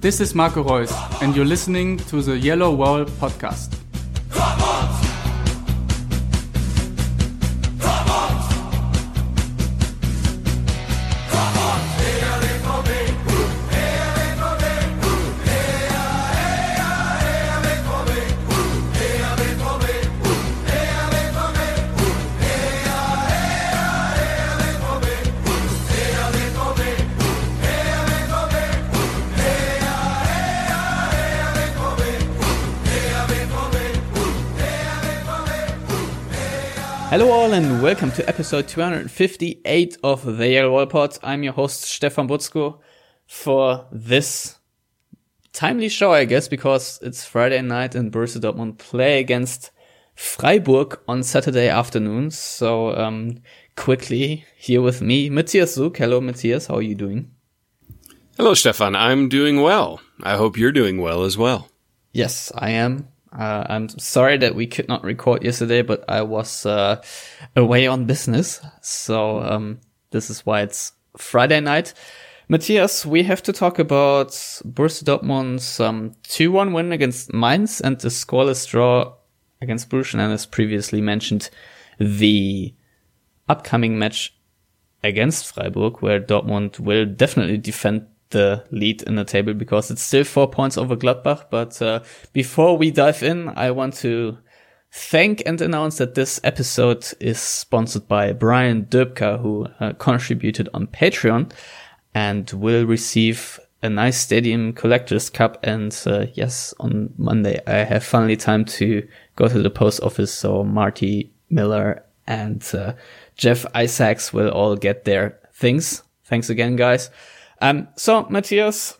This is Marco Reus, and you're listening to the Yellow Wall podcast. Welcome to episode 258 of the Yellow Wall Pod. I'm your host Stefan Buczko for this timely show, I guess, because it's Friday night and Borussia Dortmund play against Freiburg on Saturday afternoon. So, um, quickly here with me, Matthias Zug. Hello, Matthias. How are you doing? Hello, Stefan. I'm doing well. I hope you're doing well as well. Yes, I am. Uh, I'm sorry that we could not record yesterday, but I was uh, away on business. So um, this is why it's Friday night. Matthias, we have to talk about Borussia Dortmund's um, 2-1 win against Mainz and the scoreless draw against Bruges. And as previously mentioned, the upcoming match against Freiburg, where Dortmund will definitely defend the lead in the table because it's still four points over Gladbach. But uh, before we dive in, I want to thank and announce that this episode is sponsored by Brian Döbka, who uh, contributed on Patreon and will receive a nice stadium collector's cup. And uh, yes, on Monday, I have finally time to go to the post office. So Marty Miller and uh, Jeff Isaacs will all get their things. Thanks again, guys. Um, so, Matthias,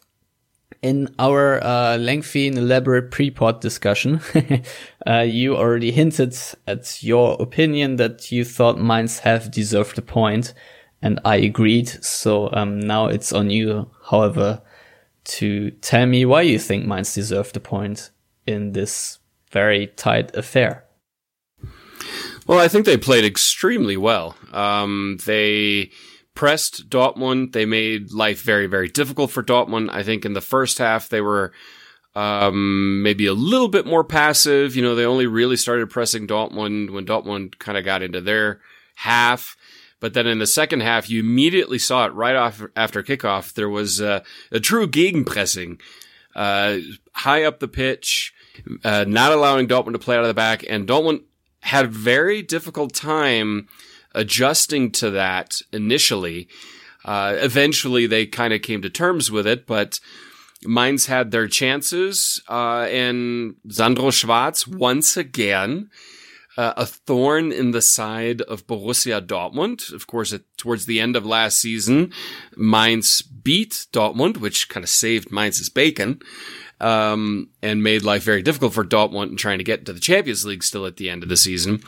in our uh, lengthy and elaborate pre-pod discussion, uh, you already hinted at your opinion that you thought Mainz have deserved a point, and I agreed. So um, now it's on you, however, to tell me why you think Mainz deserved a point in this very tight affair. Well, I think they played extremely well. Um, they pressed Dortmund. They made life very, very difficult for Dortmund. I think in the first half they were um, maybe a little bit more passive. You know, they only really started pressing Dortmund when Dortmund kind of got into their half. But then in the second half, you immediately saw it right off after kickoff. There was uh, a true gegenpressing, uh, high up the pitch, uh, not allowing Dortmund to play out of the back, and Dortmund had a very difficult time adjusting to that initially. Uh, eventually they kind of came to terms with it, but Mainz had their chances, uh, and Sandro Schwarz once again, uh, a thorn in the side of Borussia Dortmund. Of course, towards the end of last season, Mainz beat Dortmund, which kind of saved Mainz's bacon. Um, and made life very difficult for Dortmund in trying to get to the Champions League still at the end of the season.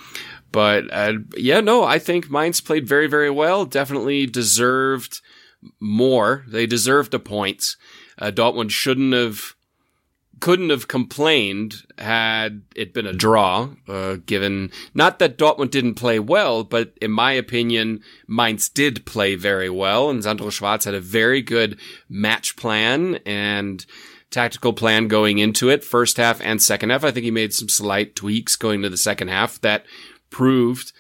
But uh, yeah, no, I think Mainz played very, very well. Definitely deserved more. They deserved a point. Uh, Dortmund shouldn't have, couldn't have complained had it been a draw. Uh, given not that Dortmund didn't play well, but in my opinion, Mainz did play very well, and Sandro Schwarz had a very good match plan and tactical plan going into it, first half and second half. I think he made some slight tweaks going to the second half that proved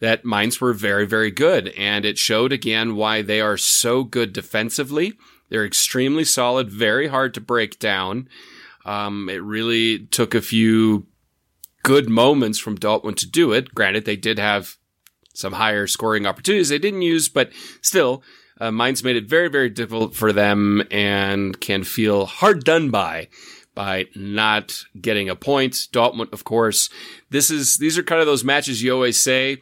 that Mainz were very, very good. And it showed again why they are so good defensively. They're extremely solid, very hard to break down. Um, it really took a few good moments from Dortmund to do it. Granted, they did have some higher scoring opportunities they didn't use, but still, uh, Mainz made it very, very difficult for them and can feel hard done by by not getting a point. Dortmund, of course, this is, these are kind of those matches you always say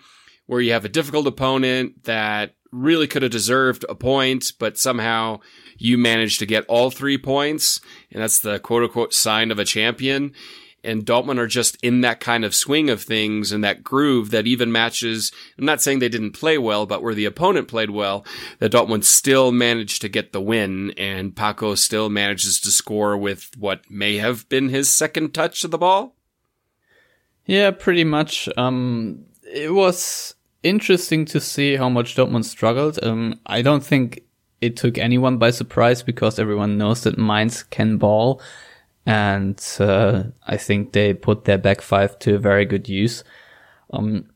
where you have a difficult opponent that really could have deserved a point, but somehow you managed to get all three points. And that's the quote unquote sign of a champion and Dortmund are just in that kind of swing of things and that groove that even matches. I'm not saying they didn't play well, but where the opponent played well, that Dortmund still managed to get the win and Paco still manages to score with what may have been his second touch of the ball. Yeah, pretty much. Um, it was interesting to see how much Dortmund struggled. Um, I don't think it took anyone by surprise because everyone knows that Mainz can ball. And uh, I think they put their back five to a very good use. Um,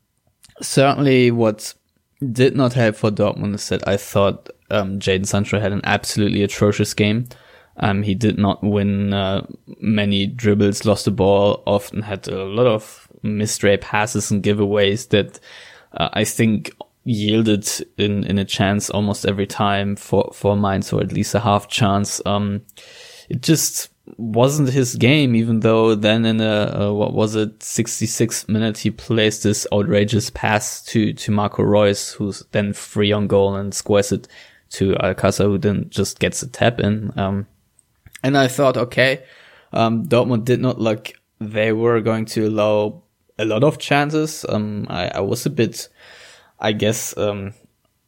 certainly what did not help for Dortmund is that I thought um, Jadon Sancho had an absolutely atrocious game. Um, he did not win uh, many dribbles, lost the ball, often had a lot of misstray passes and giveaways that uh, I think yielded in, in a chance almost every time for, for Mainz, or at least a half chance. Um, it just wasn't his game, even though then in a, what was it, 66th minute, he plays this outrageous pass to, to Marco Reus, who's then free on goal and squares it to Alcácer, who then just gets a tap in. Um, and I thought, okay, um, Dortmund did not look they were going to allow a lot of chances. Um, I, I was a bit, I guess, um,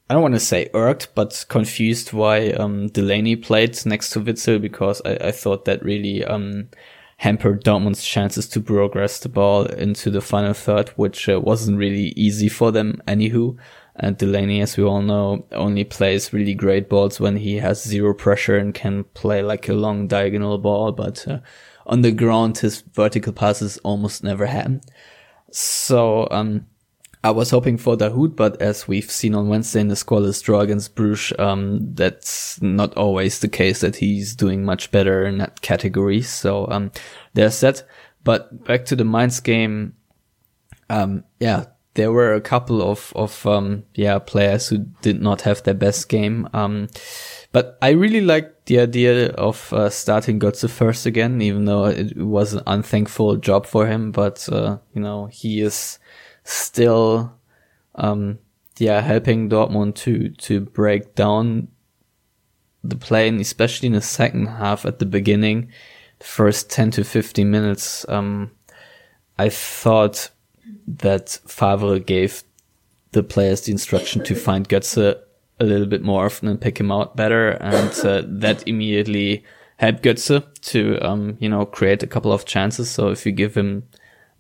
I don't want to say irked, but confused why um, Delaney played next to Witsel because I, I thought that really um, hampered Dortmund's chances to progress the ball into the final third, which uh, wasn't really easy for them anywho. And Delaney, as we all know, only plays really great balls when he has zero pressure and can play like a long diagonal ball. But uh, on the ground, his vertical passes almost never happen. So um, I was hoping for Dahoud, but as we've seen on Wednesday in the scoreless draw against Bruges, um, that's not always the case that he's doing much better in that category. So, um, there's that. But back to the Mainz game. Um, yeah, there were a couple of, of, um, yeah, players who did not have their best game. Um, but I really liked the idea of uh, starting Götze first again, even though it was an unthankful job for him. But, uh, you know, he is, still, um, yeah, helping Dortmund to, to break down the play especially in the second half at the beginning, the first 10 to 15 minutes, um, I thought that Favre gave the players the instruction to find Götze a little bit more often and pick him out better. And uh, that immediately helped Götze to, um, you know, create a couple of chances. So if you give him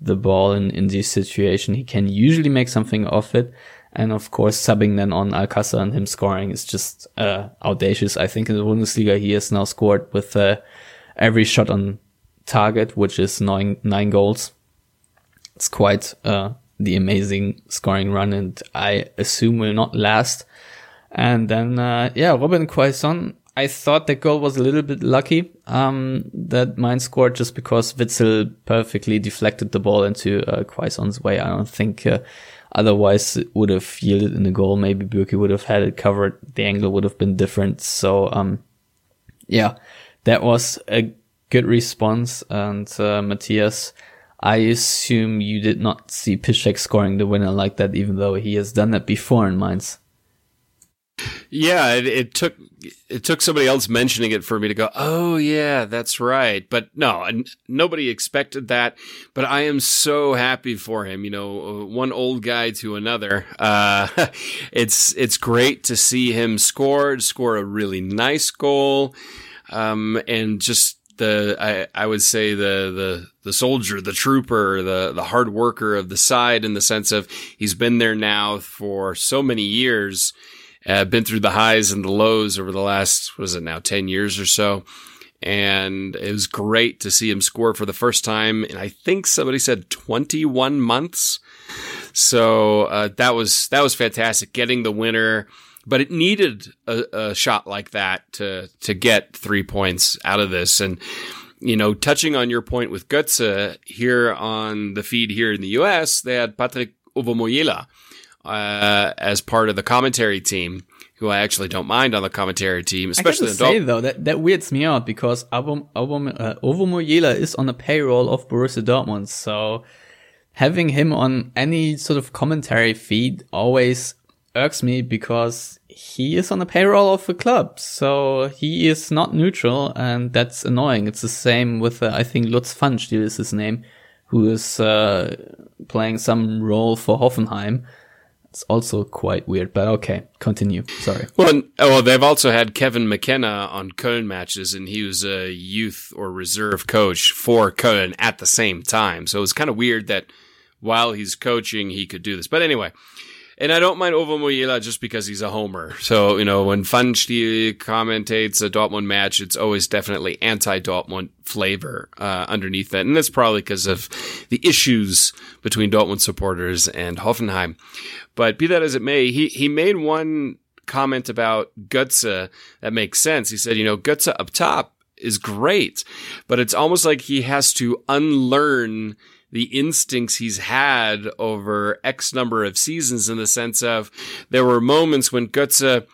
the ball in, in this situation. He can usually make something of it. And of course, subbing then on Alcácer and him scoring is just uh, audacious. I think in the Bundesliga, he has now scored with uh, every shot on target, which is nine, nine goals. It's quite uh, the amazing scoring run, and I assume will not last. And then, uh, yeah, Robin Quaison I thought the goal was a little bit lucky um, that Mainz scored just because Witsel perfectly deflected the ball into uh, Quaison's way. I don't think uh, otherwise it would have yielded in the goal. Maybe Bürki would have had it covered. The angle would have been different. So, um, yeah, that was a good response. And uh, Matthias, I assume you did not see Piszczek scoring the winner like that, even though he has done that before in Mainz. Yeah, it, it, took it took somebody else mentioning it for me to go, "Oh yeah, that's right." But no, nobody expected that. But I am so happy for him. You know, one old guy to another. Uh, it's it's great to see him score score a really nice goal, um, and just the I, I would say the the the soldier, the trooper, the the hard worker of the side in the sense of he's been there now for so many years uh, been through the highs and the lows over the last, was it now, 10 years or so. And it was great to see him score for the first time. And I think somebody said 21 months. So, uh, that was, that was fantastic getting the winner, but it needed a, a shot like that to, to get three points out of this. And, you know, touching on your point with Götze here on the feed here in the US, they had Patrick Owomoyela uh, as part of the commentary team, who I actually don't mind on the commentary team, especially I say though that that weirds me out because Album uh, Owo is on the payroll of Borussia Dortmund, so having him on any sort of commentary feed always irks me because he is on the payroll of the club, so he is not neutral, and that's annoying. It's the same with uh, I think Lutz Pfannenstiel is his name, who is uh, playing some role for Hoffenheim it's also quite weird, but okay, continue. Sorry. Well, oh, well, they've also had Kevin McKenna on Köln matches, and he was a youth or reserve coach for Köln at the same time. So it was kind of weird that while he's coaching, he could do this. But anyway, And I don't mind Owomoyela just because he's a homer. So, you know, when Pfannenstiel commentates a Dortmund match, it's always definitely anti-Dortmund flavor, uh, underneath that. And that's probably because of the issues between Dortmund supporters and Hoffenheim. But be that as it may, he, he made one comment about Götze that makes sense. He said, you know, Götze up top is great, but it's almost like he has to unlearn the instincts he's had over X number of seasons in the sense of there were moments when Götze,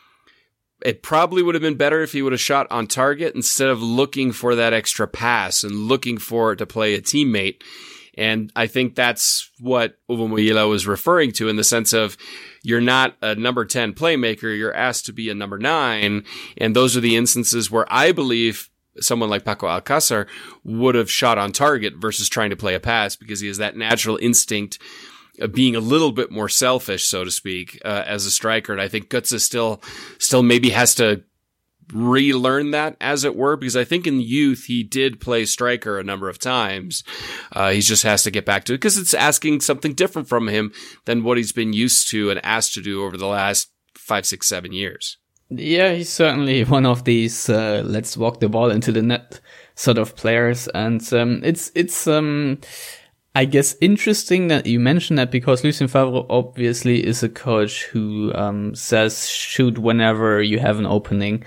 it probably would have been better if he would have shot on target instead of looking for that extra pass and looking for it to play a teammate. And I think that's what Owomoyela was referring to in the sense of you're not a number 10 playmaker. You're asked to be a number nine. And those are the instances where I believe someone like Paco Alcacer would have shot on target versus trying to play a pass because he has that natural instinct of being a little bit more selfish, so to speak, uh, as a striker. And I think Götze still, still maybe has to relearn that, as it were, because I think in youth he did play striker a number of times. Uh, he just has to get back to it because it's asking something different from him than what he's been used to and asked to do over the last five, six, seven years. Yeah, he's certainly one of these uh, let's walk the ball into the net sort of players, and um, it's it's um, I guess interesting that you mentioned that because Lucien Favre obviously is a coach who um, says shoot whenever you have an opening,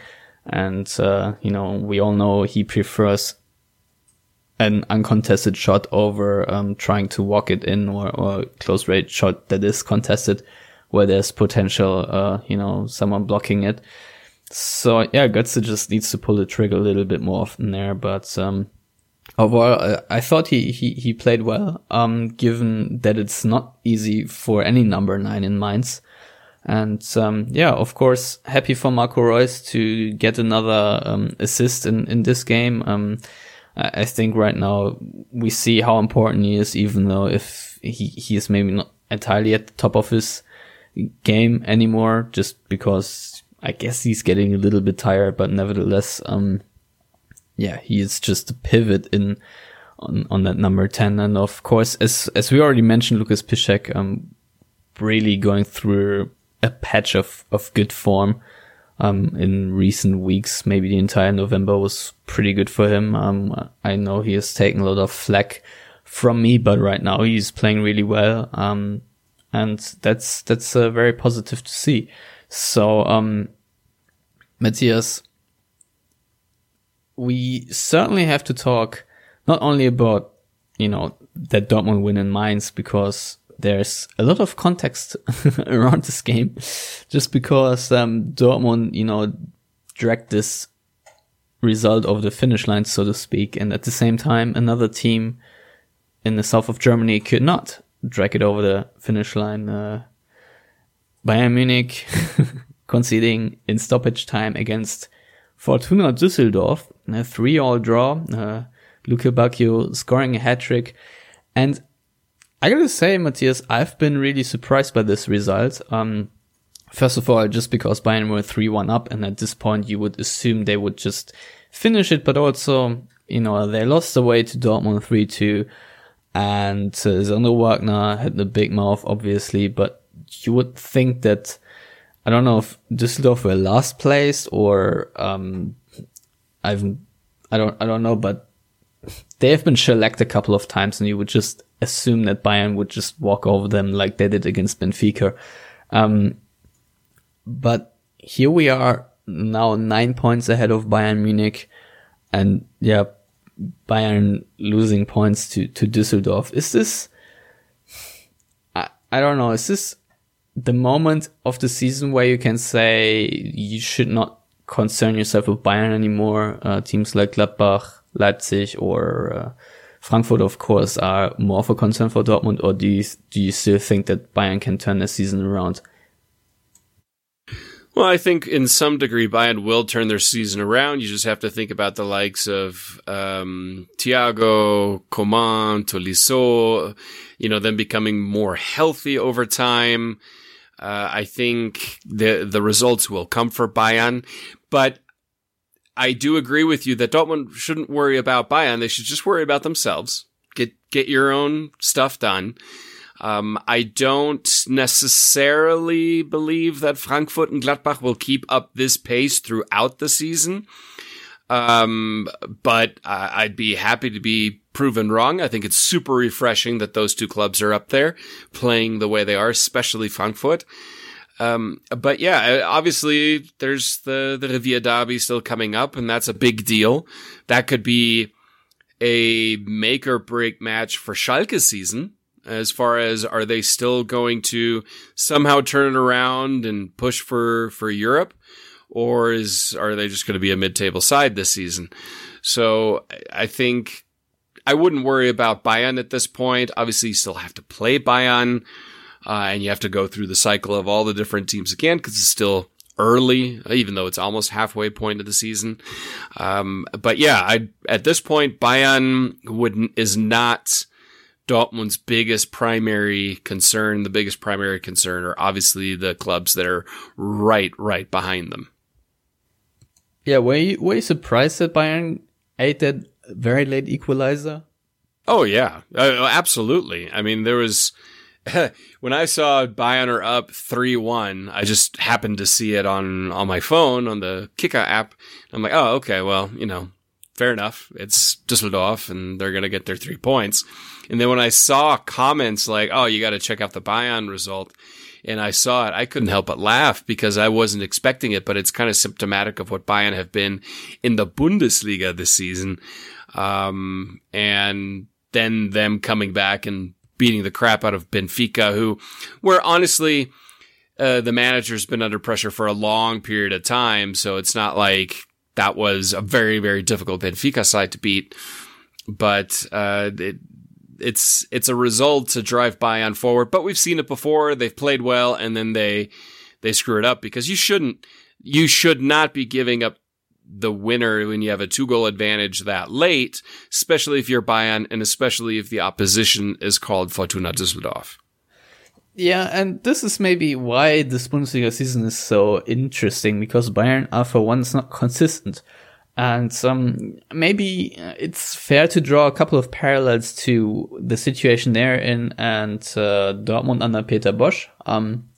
and uh, you know we all know he prefers an uncontested shot over um, trying to walk it in or, or close range shot that is contested where there's potential, uh, you know, someone blocking it. So yeah, Götze just needs to pull the trigger a little bit more often there, but, um, overall, uh, I thought he, he, he played well, um, given that it's not easy for any number nine in Mainz. And, um, yeah, of course, happy for Marco Reus to get another, um, assist in, in this game. Um, I think right now we see how important he is, even though if he, he is maybe not entirely at the top of his game anymore just because I guess he's getting a little bit tired, but nevertheless, um, yeah, he is just a pivot in on, on that number 10. And of course, as, as we already mentioned, Lucas Piszczek, um, really going through a patch of, of good form. Um, in recent weeks, maybe the entire November was pretty good for him. Um, I know he has taken a lot of flack from me, but right now he's playing really well. Um, and that's that's uh, very positive to see. So, um, Matthias, we certainly have to talk not only about you know that Dortmund win in Mainz because there's a lot of context around this game, just because um, Dortmund you know dragged this result over the finish line, so to speak, and at the same time another team in the south of Germany could not drag it over the finish line. Uh, Bayern Munich conceding in stoppage time against Fortuna Düsseldorf, a three-all draw. Uh, Lukebakio scoring a hat trick, and I gotta say, Matthias, I've been really surprised by this result. Um, first of all, just because Bayern were 3-1 up, and at this point you would assume they would just finish it, but also, you know, they lost away to Dortmund 3-2 and uh, Sandro Wagner had the big mouth, obviously, but you would think that I don't know if Düsseldorf were last place or um, I've I don't I don't know, but they have been shellacked a couple of times, and you would just assume that Bayern would just walk over them like they did against Benfica. Um, but here we are now nine points ahead of Bayern Munich, and yeah, Bayern losing points to, to Düsseldorf. Is this, I, I don't know, is this the moment of the season where you can say you should not concern yourself with Bayern anymore? Uh, teams like Gladbach, Leipzig, or uh, Frankfurt, of course, are more of a concern for Dortmund, or do you, do you still think that Bayern can turn the season around? Well, I think in some degree Bayern will turn their season around. You just have to think about the likes of um, Thiago, Coman, Tolisso, you know, them becoming more healthy over time. Uh, I think the the results will come for Bayern, but I do agree with you that Dortmund shouldn't worry about Bayern. They should just worry about themselves. Get get your own stuff done. Um, I don't necessarily believe that Frankfurt and Gladbach will keep up this pace throughout the season. Um, but uh, I'd be happy to be proven wrong. I think it's super refreshing that those two clubs are up there playing the way they are, especially Frankfurt. Um, but yeah, obviously there's the, the Revier Derby still coming up and that's a big deal. That could be a make or break match for Schalke's season as far as are they still going to somehow turn it around and push for, for Europe? Or is, are they just going to be a mid-table side this season? So I think I wouldn't worry about Bayern at this point. Obviously, you still have to play Bayern, uh, and you have to go through the cycle of all the different teams again because it's still early, even though it's almost halfway point of the season. Um, but yeah, I at this point, Bayern would is not Dortmund's biggest primary concern. The biggest primary concern are obviously the clubs that are right, right behind them. Yeah, were you, were you surprised that Bayern ate that very late equalizer? Oh yeah, uh, absolutely. I mean, there was when I saw Bayern are up three one. I just happened to see it on on my phone on the Kicker app. I'm like, oh okay, well you know, fair enough. It's Düsseldorf, and they're gonna get their three points. And then when I saw comments like, "Oh, you got to check out the Bayern result," and I saw it, I couldn't help but laugh because I wasn't expecting it. But it's kind of symptomatic of what Bayern have been in the Bundesliga this season, um, and then them coming back and beating the crap out of Benfica, who were honestly. Uh, the manager's been under pressure for a long period of time, so it's not like that was a very, very difficult Benfica side to beat. But uh, it, it's it's a result to drive Bayern forward. But we've seen it before. They've played well and then they they screw it up because you shouldn't you should not be giving up the winner when you have a two goal advantage that late, especially if you're Bayern and especially if the opposition is called Fortuna Düsseldorf. Yeah, and this is maybe why this Bundesliga season is so interesting because Bayern are for once not consistent. And um, maybe it's fair to draw a couple of parallels to the situation they're in and uh, Dortmund under Peter Bosz. Um,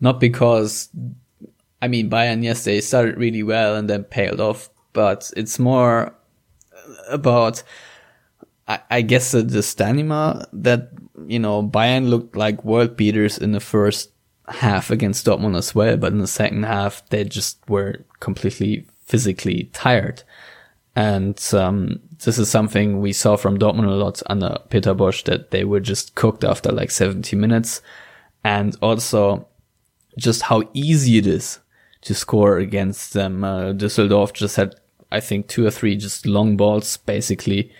not because, I mean, Bayern, yes, they started really well and then paled off, but it's more about, I, I guess, the, the stamina that, you know, Bayern looked like world beaters in the first half against Dortmund as well, but in the second half, they just were completely physically tired. And um, this is something we saw from Dortmund a lot under Peter Bosz that they were just cooked after like 70 minutes. And also just how easy it is to score against them. Uh, Düsseldorf just had, I think, two or three just long balls basically.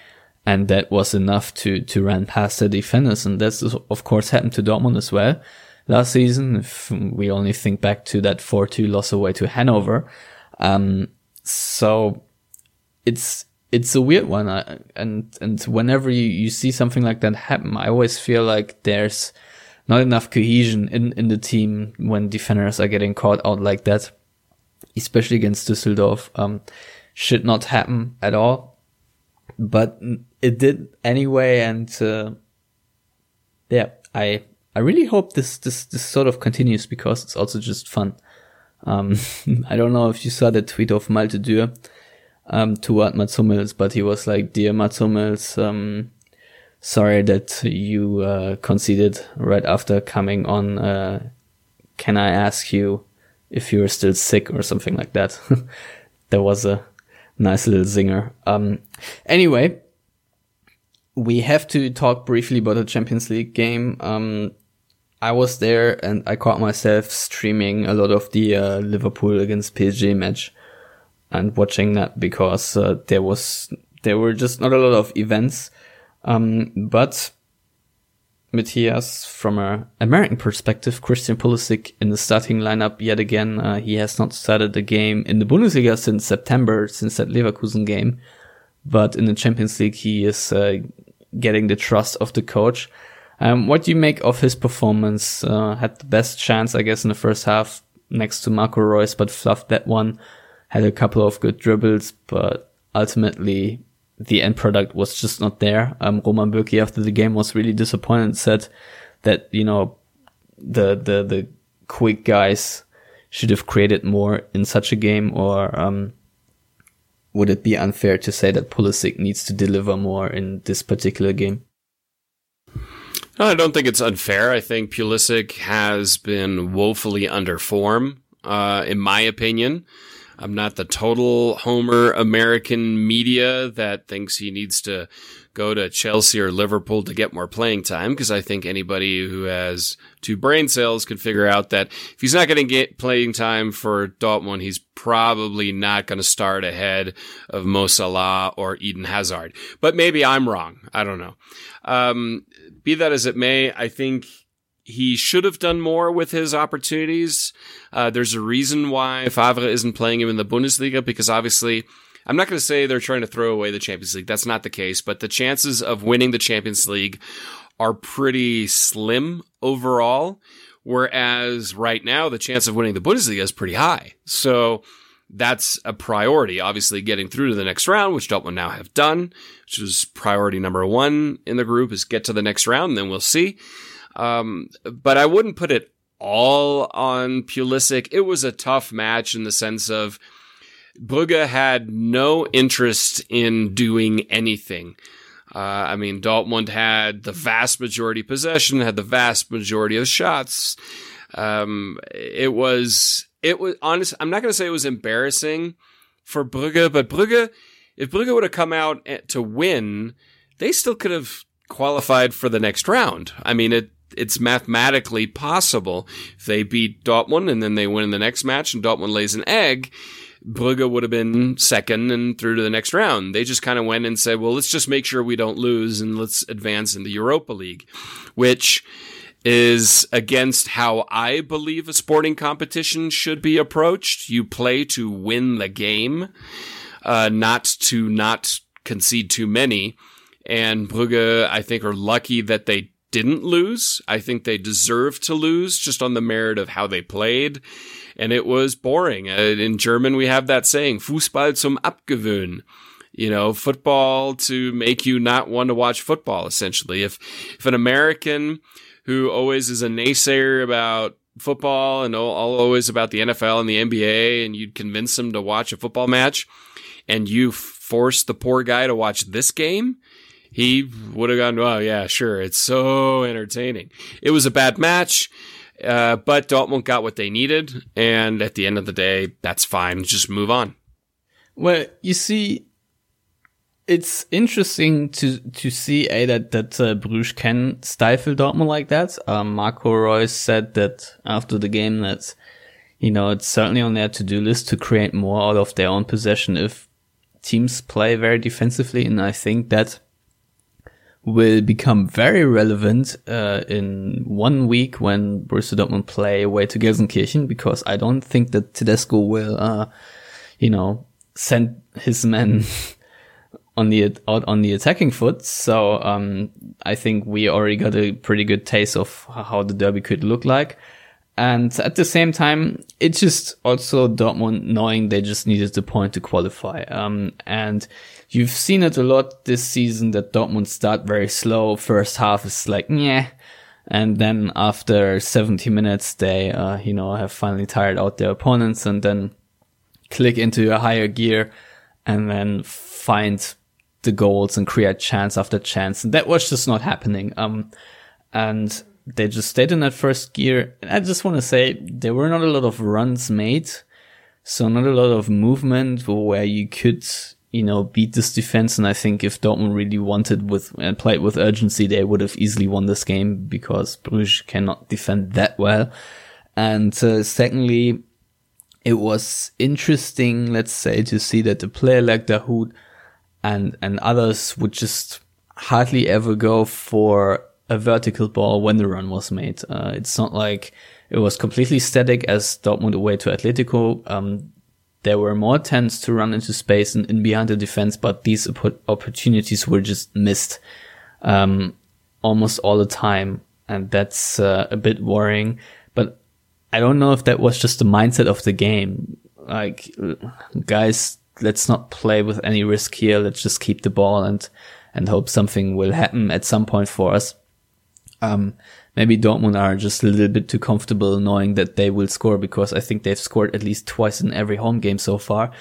And that was enough to, to run past the defenders. And that's, of course, happened to Dortmund as well last season. If we only think back to that 4-2 loss away to Hanover. Um, so it's it's a weird one. I, and and whenever you, you see something like that happen, I always feel like there's not enough cohesion in, in the team when defenders are getting caught out like that, especially against Düsseldorf. Um, should not happen at all, but it did anyway. And, uh, yeah, I, I really hope this, this, this sort of continues because it's also just fun. Um, I don't know if you saw the tweet of Malte Dürr um, toward Mats Hummels, but he was like, "Dear Mats Hummels, um, sorry that you uh, conceded right after coming on. Uh, can I ask you if you're still sick or something like that?" there was a nice little zinger. Um, anyway, we have to talk briefly about the Champions League game. Um, I was there and I caught myself streaming a lot of the uh, Liverpool against PSG match and watching that because uh, there was there were just not a lot of events. Um, but Matthias, from an American perspective, Christian Pulisic in the starting lineup yet again. Uh, he has not started the game in the Bundesliga since September, since that Leverkusen game. But in the Champions League, he is uh, getting the trust of the coach. Um, what do you make of his performance? Uh, had the best chance, I guess, in the first half next to Marco Reus, but fluffed that one. Had a couple of good dribbles, but ultimately the end product was just not there. Um, Roman Bürki after the game was really disappointed and said that, you know, the, the, the quick guys should have created more in such a game or, um, would it be unfair to say that Pulisic needs to deliver more in this particular game? I don't think it's unfair. I think Pulisic has been woefully under form, uh, in my opinion. I'm not the total Homer American media that thinks he needs to go to Chelsea or Liverpool to get more playing time because I think anybody who has two brain cells can figure out that if he's not going to get playing time for Dortmund, he's probably not going to start ahead of Mo Salah or Eden Hazard. But maybe I'm wrong. I don't know. Um, be that as it may, I think he should have done more with his opportunities. Uh, there's a reason why Favre isn't playing him in the Bundesliga because obviously, I'm not going to say they're trying to throw away the Champions League. That's not the case, but the chances of winning the Champions League are pretty slim overall. Whereas right now, the chance of winning the Bundesliga is pretty high. So that's a priority. Obviously, getting through to the next round, which Dortmund now have done, which is priority number one in the group, is get to the next round. And then we'll see. Um, but I wouldn't put it all on Pulisic. It was a tough match in the sense of Brugge had no interest in doing anything. Uh, I mean, Dortmund had the vast majority possession, had the vast majority of shots. Um, it was, it was honest. I'm not going to say it was embarrassing for Brugge, but Brugge, if Brugge would have come out eh, to win, they still could have qualified for the next round. I mean, it, it's mathematically possible. If they beat Dortmund and then they win in the next match and Dortmund lays an egg, Brugge would have been second and through to the next round. They just kind of went and said, well, let's just make sure we don't lose and let's advance in the Europa League, which is against how I believe a sporting competition should be approached. You play to win the game, uh, not to not concede too many. And Brugge, I think, are lucky that they didn't lose. I think they deserve to lose just on the merit of how they played. And it was boring. Uh, in German, we have that saying, Fußball zum Abgewöhnen. You know, football to make you not want to watch football, essentially. If, if an American who always is a naysayer about football and all, always about the NFL and the NBA, and you'd convince them to watch a football match, and you force the poor guy to watch this game, he would have gone, oh, yeah, sure. It's so entertaining. It was a bad match, uh, but Dortmund got what they needed. And at the end of the day, that's fine. Just move on. Well, you see, it's interesting to to see a that that uh, Bruges can stifle Dortmund like that. Um, Marco Reus said that after the game that you know it's certainly on their to do list to create more out of their own possession if teams play very defensively, and I think that will become very relevant uh, in one week when Borussia Dortmund play away to Gelsenkirchen because I don't think that Tedesco will, uh, you know, send his men on the out on the attacking foot. So um, I think we already got a pretty good taste of how the derby could look like. And at the same time, it's just also Dortmund knowing they just needed the point to qualify. Um, and You've seen it a lot this season that Dortmund start very slow. First half is like, yeah. And then after 70 minutes, they, uh, you know, have finally tired out their opponents and then click into a higher gear and then find the goals and create chance after chance. And that was just not happening. Um, and they just stayed in that first gear. And I just want to say there were not a lot of runs made. So not a lot of movement where you could, you know, beat this defense. And I think if Dortmund really wanted with and played with urgency, they would have easily won this game because Bruges cannot defend that well. And uh, secondly, it was interesting, let's say, to see that the player like Dahoud and and others would just hardly ever go for a vertical ball when the run was made. Uh, it's not like it was completely static as Dortmund away to Atletico. Um, there were more attempts to run into space and in behind the defense, but these opportunities were just missed um, almost all the time, and that's uh, a bit worrying. But I don't know if that was just the mindset of the game. Like, guys, let's not play with any risk here. Let's just keep the ball and and hope something will happen at some point for us. Um, maybe Dortmund are just a little bit too comfortable knowing that they will score because I think they've scored at least twice in every home game so far.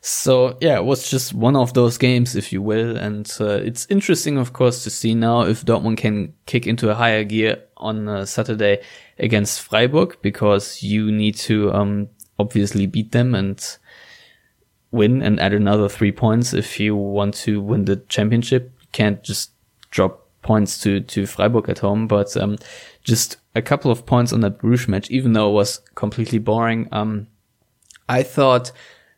So yeah, it was just one of those games, if you will. And uh, it's interesting, of course, to see now if Dortmund can kick into a higher gear on uh, Saturday against Freiburg because you need to um, obviously beat them and win and add another three points if you want to win the championship. You can't just drop points to, to Freiburg at home, but, um, just a couple of points on that Bruges match, even though it was completely boring. Um, I thought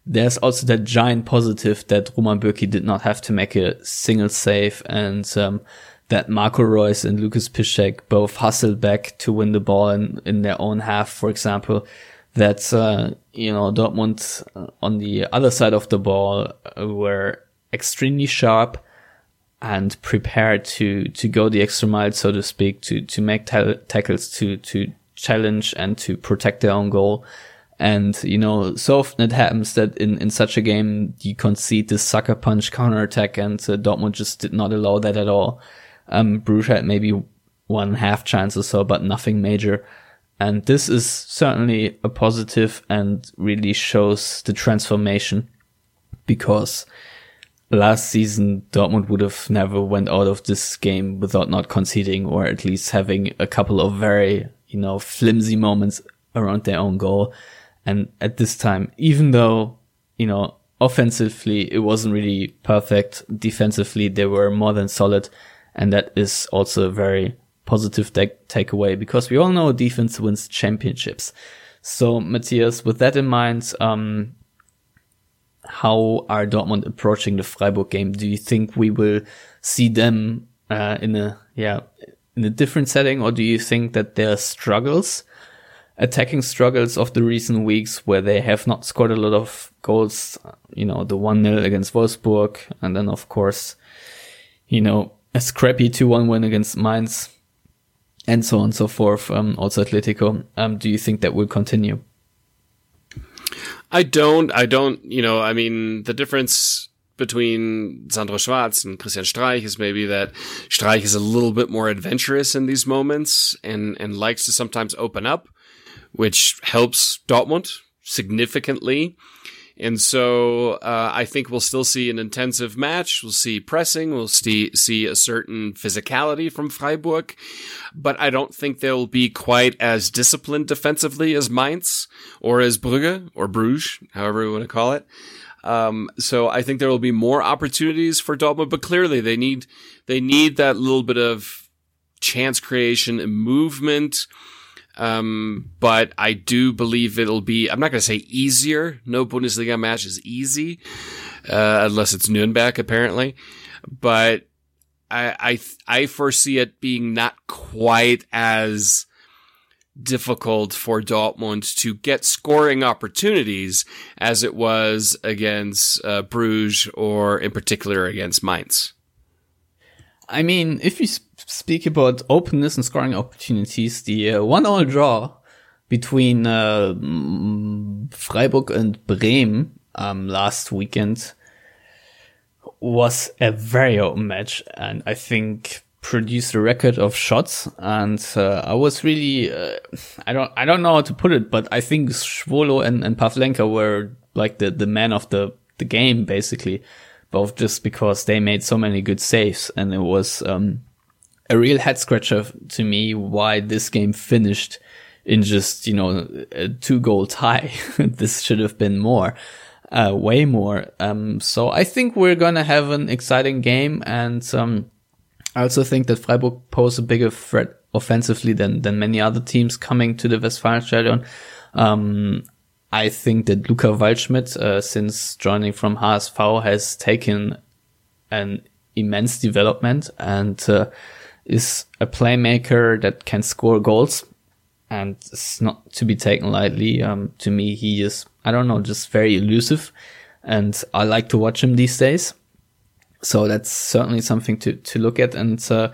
there's also that giant positive that Roman Bürki did not have to make a single save and, um, that Marco Reus and Lucas Piszczek both hustled back to win the ball in, in their own half, for example. That, uh, you know, Dortmund uh, on the other side of the ball uh, were extremely sharp and prepared to, to go the extra mile, so to speak, to, to make ta- tackles, to, to challenge and to protect their own goal. And, you know, so often it happens that in, in such a game, you concede this sucker punch counter attack and uh, Dortmund just did not allow that at all. Um, had maybe one half chance or so, but nothing major. And this is certainly a positive and really shows the transformation because last season Dortmund would have never went out of this game without not conceding or at least having a couple of very, you know, flimsy moments around their own goal. And at this time, even though, you know, offensively it wasn't really perfect, defensively they were more than solid. And that is also a very positive takeaway because we all know defense wins championships. So Matthias, with that in mind, um, how are Dortmund approaching the Freiburg game? Do you think we will see them uh, in a yeah in a different setting, or do you think that their struggles, attacking struggles of the recent weeks, where they have not scored a lot of goals, you know, the one 0 against Wolfsburg, and then of course, you know, a scrappy two one win against Mainz, and so on and so forth. Um, also Atletico. Um, do you think that will continue? I don't. I don't. You know, I mean, the difference between Sandro Schwarz and Christian Streich is maybe that Streich is a little bit more adventurous in these moments and and likes to sometimes open up, which helps Dortmund significantly. And so uh, I think we'll still see an intensive match. We'll see pressing. We'll see see a certain physicality from Freiburg, but I don't think they'll be quite as disciplined defensively as Mainz or as Brugge or Bruges, however we want to call it. Um, so I think there will be more opportunities for Dortmund, but clearly they need they need that little bit of chance creation and movement um, but I do believe it'll be, I'm not going to say easier. No Bundesliga match is easy, uh, unless it's Nuremberg, apparently. But I, I, I foresee it being not quite as difficult for Dortmund to get scoring opportunities as it was against uh, Bruges or in particular against Mainz. I mean, if you speak about openness and scoring opportunities, the uh, one-all draw between uh, Freiburg and Bremen um, last weekend was a very open match, and I think produced a record of shots. And uh, I was really, uh, I don't, I don't know how to put it, but I think Schwolow and, and Pavlenka were like the the man of the the game basically both just because they made so many good saves and it was um, a real head scratcher to me why this game finished in just you know a two goal tie. this should have been more, uh, way more. Um, so I think we're gonna have an exciting game, and um, I also think that Freiburg pose a bigger threat offensively than than many other teams coming to the Westfalenstadion. Um, I think that Luca Waldschmidt, uh, since joining from HSV, has taken an immense development and uh, is a playmaker that can score goals and it's not to be taken lightly. Um, to me, he is, I don't know, just very elusive and I like to watch him these days. So that's certainly something to, to look at. And, uh,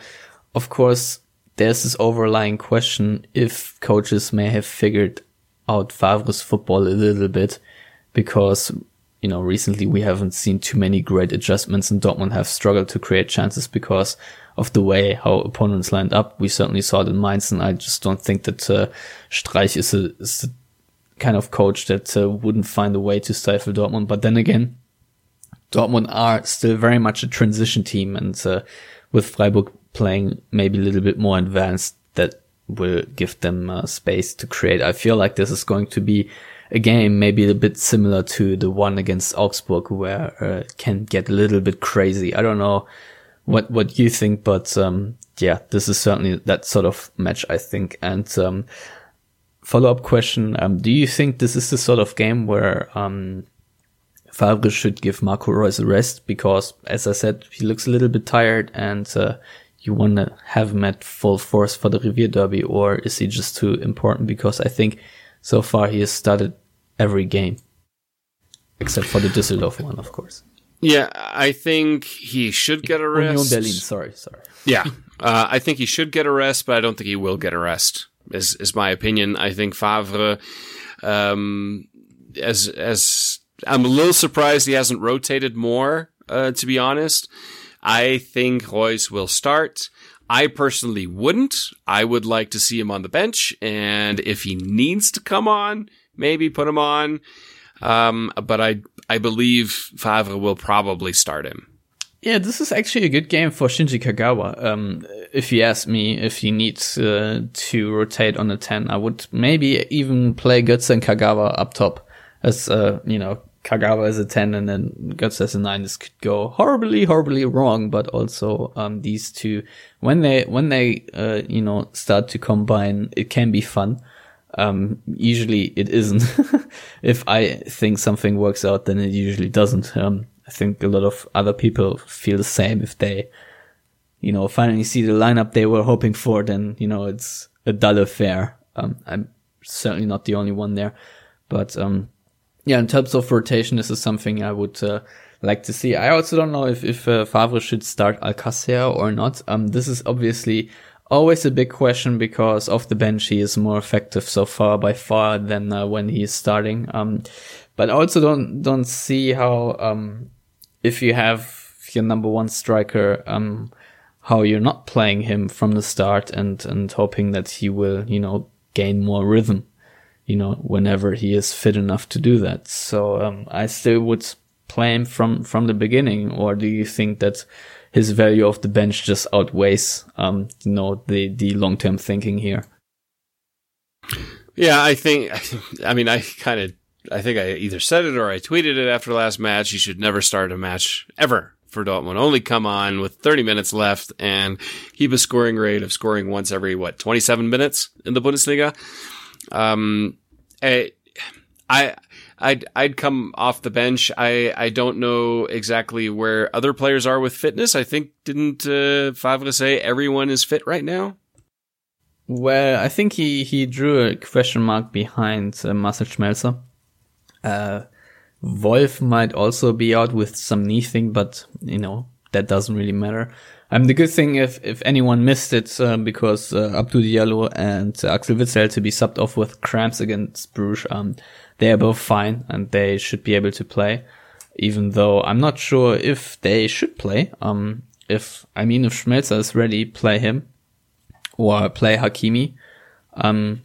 of course, there's this overlying question if coaches may have figured out Favre's football a little bit because, you know, recently we haven't seen too many great adjustments and Dortmund have struggled to create chances because of the way how opponents lined up. We certainly saw it in Mainz and I just don't think that, uh, Streich is a, is kind of coach that uh, wouldn't find a way to stifle Dortmund. But then again, Dortmund are still very much a transition team and, uh, with Freiburg playing maybe a little bit more advanced, that will give them uh, space to create. I feel like this is going to be a game maybe a bit similar to the one against Augsburg where uh, it can get a little bit crazy. I don't know what what you think, but um, yeah, this is certainly that sort of match I think. And um, follow up question: um, Do you think this is the sort of game where um, Favre should give Marco Reus a rest because, as I said, he looks a little bit tired and uh, you want to have him at full force for the Revier Derby, or is he just too important? Because I think so far he has started every game, except for the Düsseldorf one, of course. Yeah, I think he should get a rest. Union Berlin, sorry, sorry. Yeah, uh, I think he should get a rest, but I don't think he will get a rest. Is is my opinion? I think Favre, um, as as I'm a little surprised he hasn't rotated more. Uh, to be honest, I think Reus will start. I personally wouldn't. I would like to see him on the bench, and if he needs to come on, maybe put him on. Um, but I I believe Favre will probably start him. Yeah, this is actually a good game for Shinji Kagawa. Um, if you ask me if he needs uh, to rotate on a 10, I would maybe even play Götze and Kagawa up top as, uh, you know, Kagawa as a 10 and then Götze as a 9. This could go horribly, horribly wrong, but also, um, these two, when they, when they, uh, you know, start to combine, it can be fun. Um, usually it isn't. if I think something works out, then it usually doesn't. Um, I think a lot of other people feel the same if they, you know, finally see the lineup they were hoping for, then, you know, it's a dull affair. Um, I'm certainly not the only one there, but, um, yeah, in terms of rotation, this is something I would uh, like to see. I also don't know if if uh, Favre should start Alcácer or not. Um, this is obviously always a big question because off the bench he is more effective so far by far than uh, when he is starting. Um, but I also don't don't see how um if you have your number one striker um how you're not playing him from the start and and hoping that he will you know gain more rhythm you know, whenever he is fit enough to do that. So um, I still would play him from from the beginning, or do you think that his value of the bench just outweighs, um, you know, the the long term thinking here? Yeah, I think. I mean, I kind of. I think I either said it or I tweeted it after last match. You should never start a match ever for Dortmund. Only come on with 30 minutes left and keep a scoring rate of scoring once every what 27 minutes in the Bundesliga. Um, I, I, I'd, I'd come off the bench. I, I don't know exactly where other players are with fitness. I think didn't uh, Favre say everyone is fit right now? Well, I think he, he drew a question mark behind uh, Marcel Schmelzer. Uh, Wolf might also be out with some knee thing, but you know that doesn't really matter. Um, the good thing, if if anyone missed it, um, because uh, Abdou Diallo and uh, Axel Witsel to be subbed off with cramps against Bruges, um, they are both fine and they should be able to play. Even though I'm not sure if they should play. Um, if I mean, if Schmelzer is ready, play him or play Hakimi, um,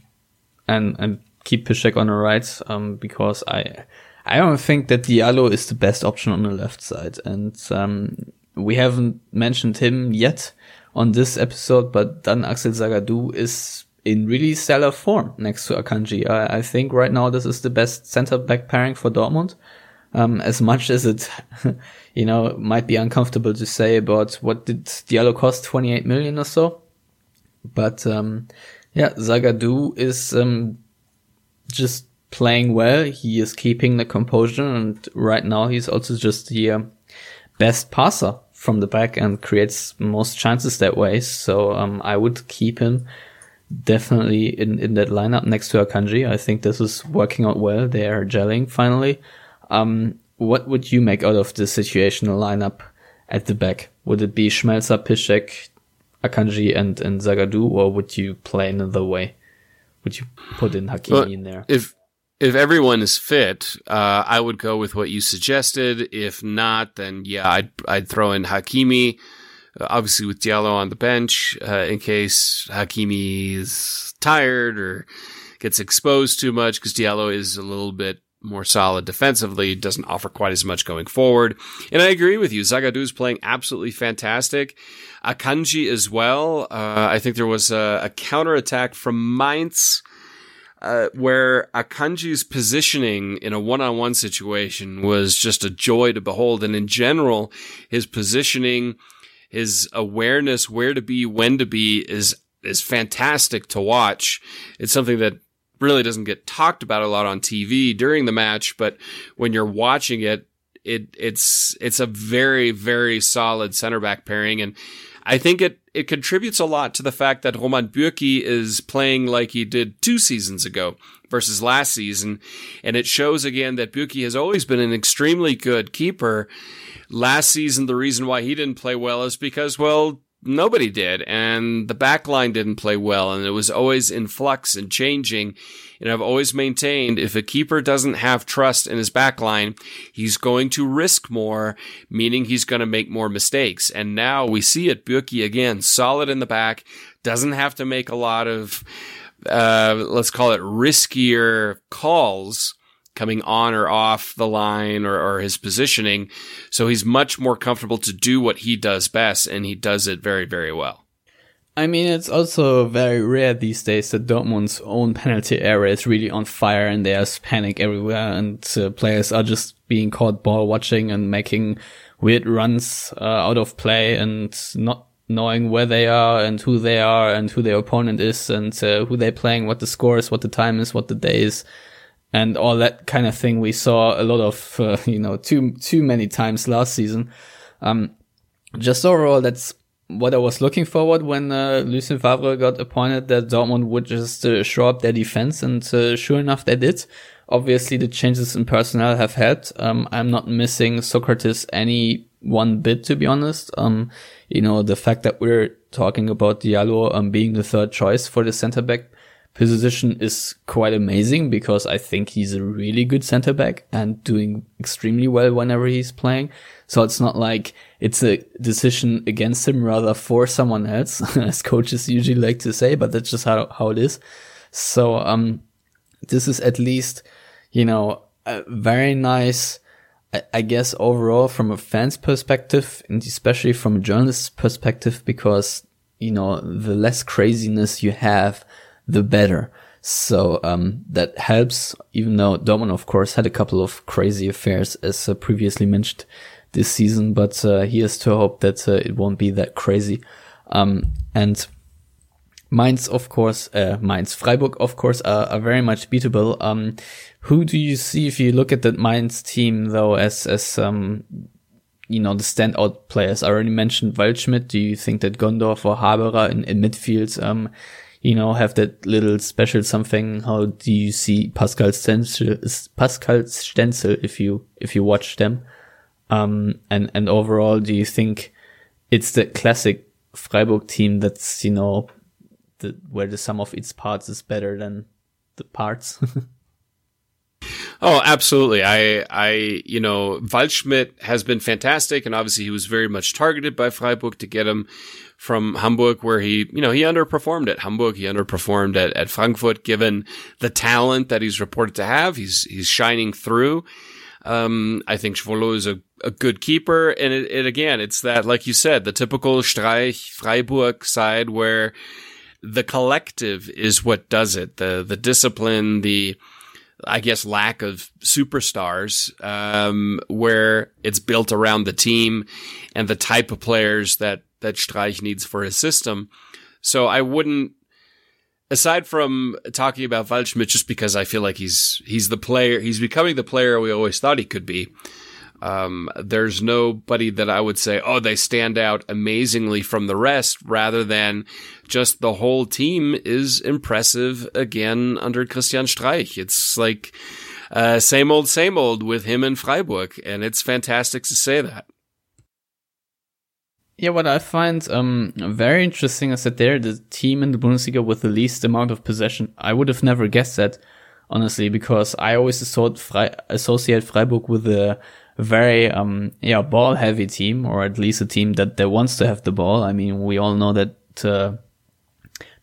and and keep Piszczek on the right, um, because I. I don't think that Diallo is the best option on the left side, and um, we haven't mentioned him yet on this episode, but Dan Axel Zagadou is in really stellar form next to Akanji. I, I think right now this is the best center back pairing for Dortmund. Um, as much as it, you know, might be uncomfortable to say about what did Diallo cost, 28 million or so. But, um, yeah, Zagadou is, um, just playing well. He is keeping the composure and right now he's also just the uh, best passer from the back and creates most chances that way. So um, I would keep him definitely in, in that lineup next to Akanji. I think this is working out well. They are gelling finally. Um, what would you make out of the situational lineup at the back? Would it be Schmelzer, Piszczek, Akanji, and, and Zagadou, or would you play another way? Would you put in Hakimi well, in there? If if everyone is fit, uh, I would go with what you suggested. If not, then yeah, I'd I'd throw in Hakimi, uh, obviously with Diallo on the bench uh, in case Hakimi is tired or gets exposed too much because Diallo is a little bit more solid defensively, doesn't offer quite as much going forward. And I agree with you. Zagadou is playing absolutely fantastic. Akanji as well. Uh, I think there was a, a counter attack from Mainz. Uh, where Akanji's positioning in a one-on-one situation was just a joy to behold. And in general, his positioning, his awareness where to be, when to be is, is fantastic to watch. It's something that really doesn't get talked about a lot on TV during the match, but when you're watching it, it it's it's a very very solid center back pairing, and I think it it contributes a lot to the fact that Roman Bürki is playing like he did two seasons ago versus last season, and it shows again that Bürki has always been an extremely good keeper. Last season, the reason why he didn't play well is because well nobody did. And the back line didn't play well. And it was always in flux and changing. And I've always maintained if a keeper doesn't have trust in his back line, he's going to risk more, meaning he's going to make more mistakes. And now we see it. Bürki again, solid in the back, doesn't have to make a lot of, uh, let's call it riskier calls coming on or off the line or, or his positioning. So he's much more comfortable to do what he does best, and he does it very, very well. I mean, it's also very rare these days that Dortmund's own penalty area is really on fire and there's panic everywhere and uh, players are just being caught ball watching and making weird runs uh, out of play and not knowing where they are and who they are and who their opponent is and uh, who they're playing, what the score is, what the time is, what the day is and all that kind of thing. We saw a lot of uh, you know too too many times last season. Um, just overall that's what I was looking forward when uh, Lucien Favre got appointed that Dortmund would just uh, shore up their defense and uh, sure enough they did. Obviously the changes in personnel have helped. Um, I'm not missing Sokratis any one bit to be honest. Um, you know the fact that we're talking about Diallo um, being the third choice for the center back position is quite amazing because I think he's a really good center back and doing extremely well whenever he's playing. So it's not like it's a decision against him, rather for someone else, as coaches usually like to say, but that's just how, how it is. So, um, this is at least, you know, a very nice, I, I guess overall from a fan's perspective and especially from a journalist's perspective, because, you know, the less craziness you have, the better. So um, that helps, even though Dortmund, of course, had a couple of crazy affairs, as uh, previously mentioned this season. But uh, here's to hope that uh, it won't be that crazy. Um, and Mainz, of course, uh, Mainz, Freiburg, of course, are, are very much beatable. Um, who do you see if you look at that Mainz team, though, as as um, you know the standout players? I already mentioned Waldschmidt. Do you think that Gondorf or Haberer in, in midfield? Um, you know, have that little special something. How do you see Pascal Stenzel, Pascal Stenzel if you, if you watch them? Um, and, and overall, do you think it's the classic Freiburg team that's, you know, the, where the sum of its parts is better than the parts? Oh, absolutely. I, I, you know, Waldschmidt has been fantastic, and obviously he was very much targeted by Freiburg to get him from Hamburg, where he, you know, he underperformed at Hamburg. He underperformed at, at Frankfurt, given the talent that he's reported to have. He's, he's shining through. Um, I think Schwolow is a, a good keeper. And it, it, again, it's that, like you said, the typical Streich Freiburg side where the collective is what does it. The, the discipline, the, I guess, lack of superstars, um, where it's built around the team and the type of players that that Streich needs for his system. So I wouldn't, aside from talking about Waldschmidt, just because I feel like he's he's the player, he's becoming the player we always thought he could be. Um, there's nobody that I would say, oh, they stand out amazingly from the rest, rather than just the whole team is impressive again under Christian Streich. It's like uh, same old, same old with him in Freiburg, and it's fantastic to say that. Yeah, what I find um, very interesting is that they're the team in the Bundesliga with the least amount of possession. I would have never guessed that. honestly, because I always associate Freiburg with a very, um, yeah, ball heavy team, or at least a team that, that wants to have the ball. I mean, we all know that, uh,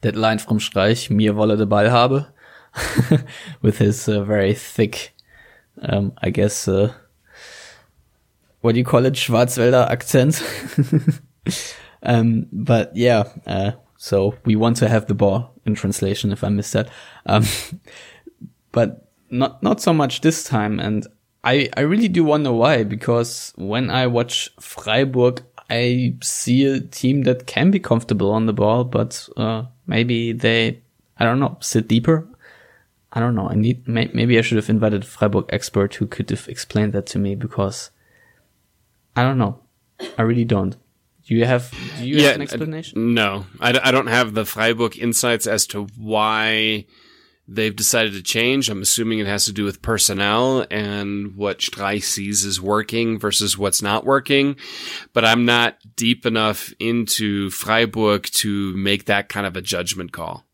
that line from Streich, mir wolle de Ball habe, with his uh, very thick, um, I guess, uh, what do you call it, Schwarzwälder accent. um, but yeah, uh, so we want to have the ball in translation if I missed that. Um, but not, not so much this time. And I, I really do wonder why, because when I watch Freiburg, I see a team that can be comfortable on the ball, but, uh, maybe they, I don't know, sit deeper. I don't know. I need, may, maybe I should have invited a Freiburg expert who could have explained that to me because I don't know. I really don't. Do you have do you yeah, have an explanation? Uh, no, I, I don't have the Freiburg insights as to why they've decided to change. I'm assuming it has to do with personnel and what Streich sees is working versus what's not working. But I'm not deep enough into Freiburg to make that kind of a judgment call.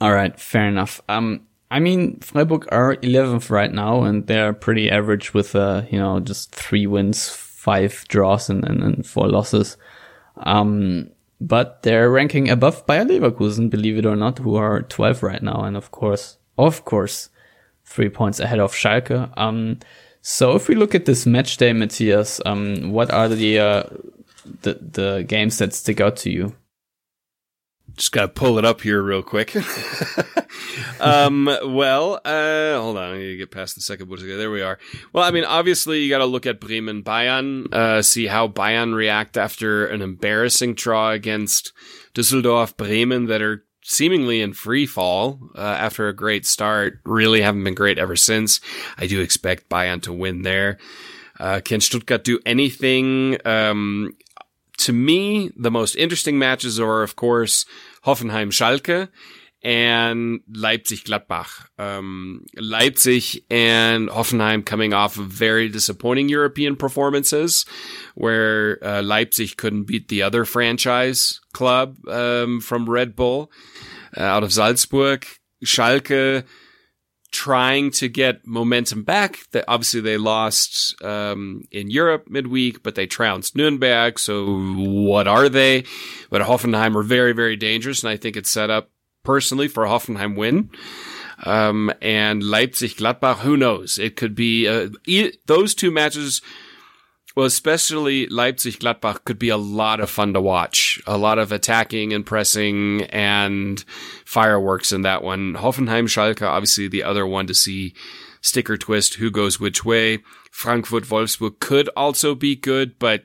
All right, fair enough. Um, I mean, Freiburg are 11th right now, and they're pretty average with, uh, you know, just three wins, five draws, and, and, and four losses. Um, but they're ranking above Bayer Leverkusen, believe it or not, who are 12 right now. And of course, of course, three points ahead of Schalke. Um, so if we look at this match day, Matthias, um, what are the, uh, the, the games that stick out to you? Just gotta pull it up here real quick. um, well, uh, hold on. I need to get past the second Bundesliga. There we are. Well, I mean, obviously you gotta look at Bremen Bayern, uh, see how Bayern react after an embarrassing draw against Düsseldorf, Bremen that are seemingly in free fall, uh, after a great start. Really haven't been great ever since. I do expect Bayern to win there. Uh, can Stuttgart do anything? Um, to me, the most interesting matches are, of course, Hoffenheim Schalke and Leipzig Gladbach. Um, Leipzig and Hoffenheim coming off of very disappointing European performances where uh, Leipzig couldn't beat the other franchise club um, from Red Bull uh, out of Salzburg. Schalke trying to get momentum back. That obviously they lost um, in Europe midweek, but they trounced Nuremberg. So what are they? But Hoffenheim are very, very dangerous, and I think it's set up personally for a Hoffenheim win. Um, and Leipzig Gladbach, who knows? It could be uh, e- those two matches well, especially Leipzig Gladbach could be a lot of fun to watch. A lot of attacking and pressing and fireworks in that one. Hoffenheim Schalke, obviously the other one to see sticker twist who goes which way. Frankfurt Wolfsburg could also be good, but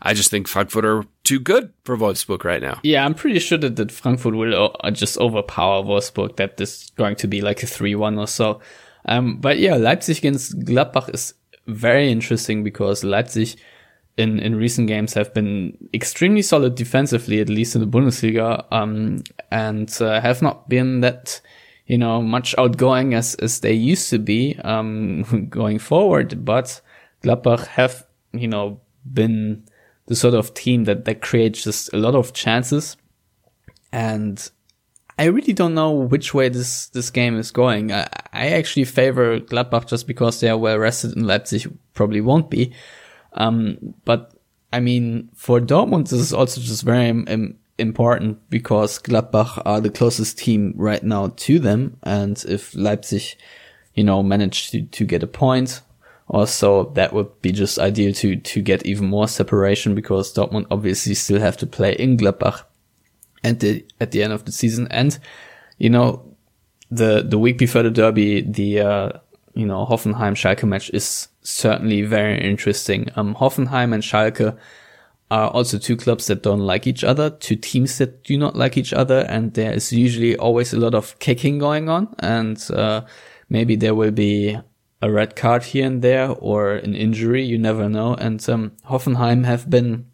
I just think Frankfurt are too good for Wolfsburg right now. Yeah, I'm pretty sure that, that Frankfurt will uh, just overpower Wolfsburg, that this is going to be like a 3 1 or so. Um, but yeah, Leipzig against Gladbach is very interesting because Leipzig in, in recent games have been extremely solid defensively, at least in the Bundesliga, um, and uh, have not been that, you know, much outgoing as, as they used to be, um, going forward. But Gladbach have, you know, been the sort of team that, that creates just a lot of chances. And I really don't know which way this, this game is going. I, I actually favor Gladbach just because they are well rested and Leipzig probably won't be. Um, but I mean, for Dortmund, this is also just very um, important because Gladbach are the closest team right now to them. And if Leipzig, you know, manage to, to get a point also, that would be just ideal to, to get even more separation because Dortmund obviously still have to play in Gladbach at the at the end of the season. And you know, the the week before the derby, the uh, you know Hoffenheim Schalke match is certainly very interesting. Um, Hoffenheim and Schalke are also two clubs that don't like each other, two teams that do not like each other, and there is usually always a lot of kicking going on, and uh, maybe there will be a red card here and there or an injury, you never know. And um, Hoffenheim have been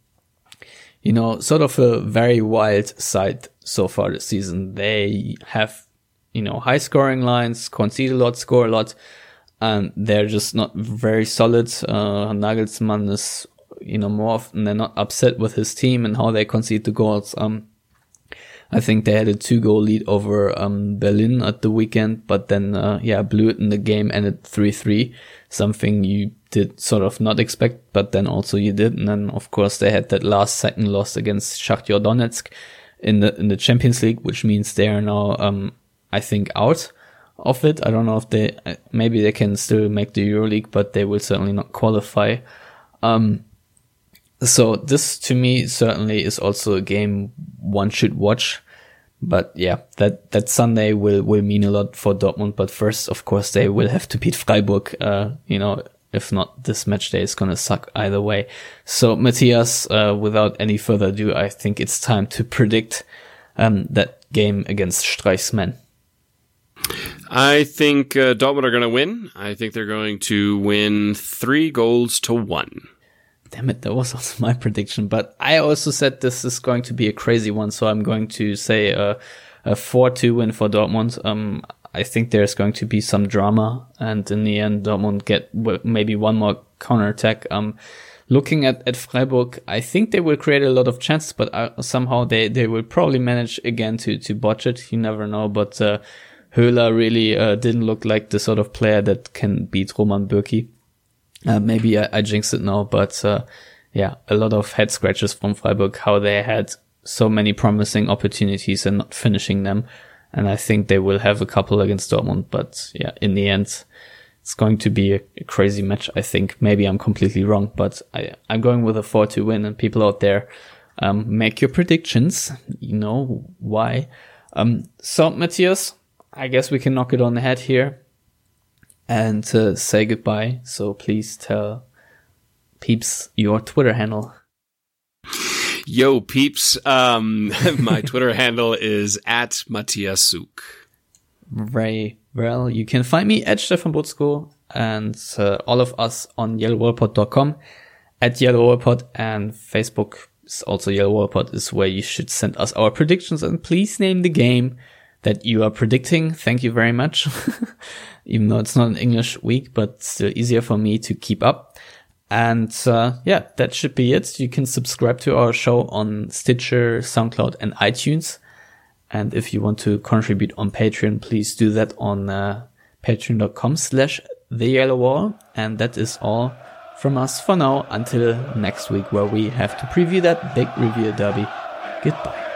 you know, sort of a very wild side so far this season. They have, you know, high scoring lines, concede a lot, score a lot, and they're just not very solid. Uh, Nagelsmann is, you know, more often they're not upset with his team and how they concede the goals. Um, I think they had a two goal lead over um, Berlin at the weekend, but then uh, yeah blew it in the game ended three three, something you did sort of not expect, but then also you did. And then of course they had that last second loss against Shakhtar Donetsk in the in the Champions League, which means they are now um, I think out of it. I don't know if they maybe they can still make the EuroLeague, but they will certainly not qualify. Um, so this to me certainly is also a game one should watch. But yeah, that, that Sunday will, will mean a lot for Dortmund. But first, of course, they will have to beat Freiburg. Uh, you know, if not, this match day is going to suck either way. So Matthias, uh, without any further ado, I think it's time to predict, um, that game against Streichsman. I think uh, Dortmund are going to win. I think they're going to win three goals to one. Damn it, that was also my prediction. But I also said this is going to be a crazy one, so I'm going to say a, a 4-2 win for Dortmund. Um, I think there's going to be some drama, and in the end, Dortmund get maybe one more counter attack. Um, looking at, at Freiburg, I think they will create a lot of chances, but uh, somehow they, they will probably manage again to, to botch it. You never know, but, uh, Höler really uh, didn't look like the sort of player that can beat Roman Bürki. Uh, maybe I, I jinxed it now, but uh, yeah, a lot of head scratches from Freiburg, how they had so many promising opportunities and not finishing them. And I think they will have a couple against Dortmund, but yeah, in the end, it's going to be a, a crazy match. I think maybe I'm completely wrong, but I, I'm going with a 4-2 win and people out there, um, make your predictions. You know why. Um, so Matthias, I guess we can knock it on the head here and uh, say goodbye. So please tell peeps your Twitter handle. Yo, peeps. Um, my Twitter handle is at Matthias Suk. Very well. You can find me at Stefan Buczko and uh, all of us on yellowwallpod.com at yellowwallpod and Facebook is also yellowwallpod is where you should send us our predictions and please name the game that you are predicting. Thank you very much. Even though it's not an English week, but still easier for me to keep up. And uh, yeah, that should be it. You can subscribe to our show on Stitcher, SoundCloud, and iTunes. And if you want to contribute on Patreon, please do that on uh, patreon.com slash the yellow wall. And that is all from us for now until next week where we have to preview that big Revier derby. Goodbye.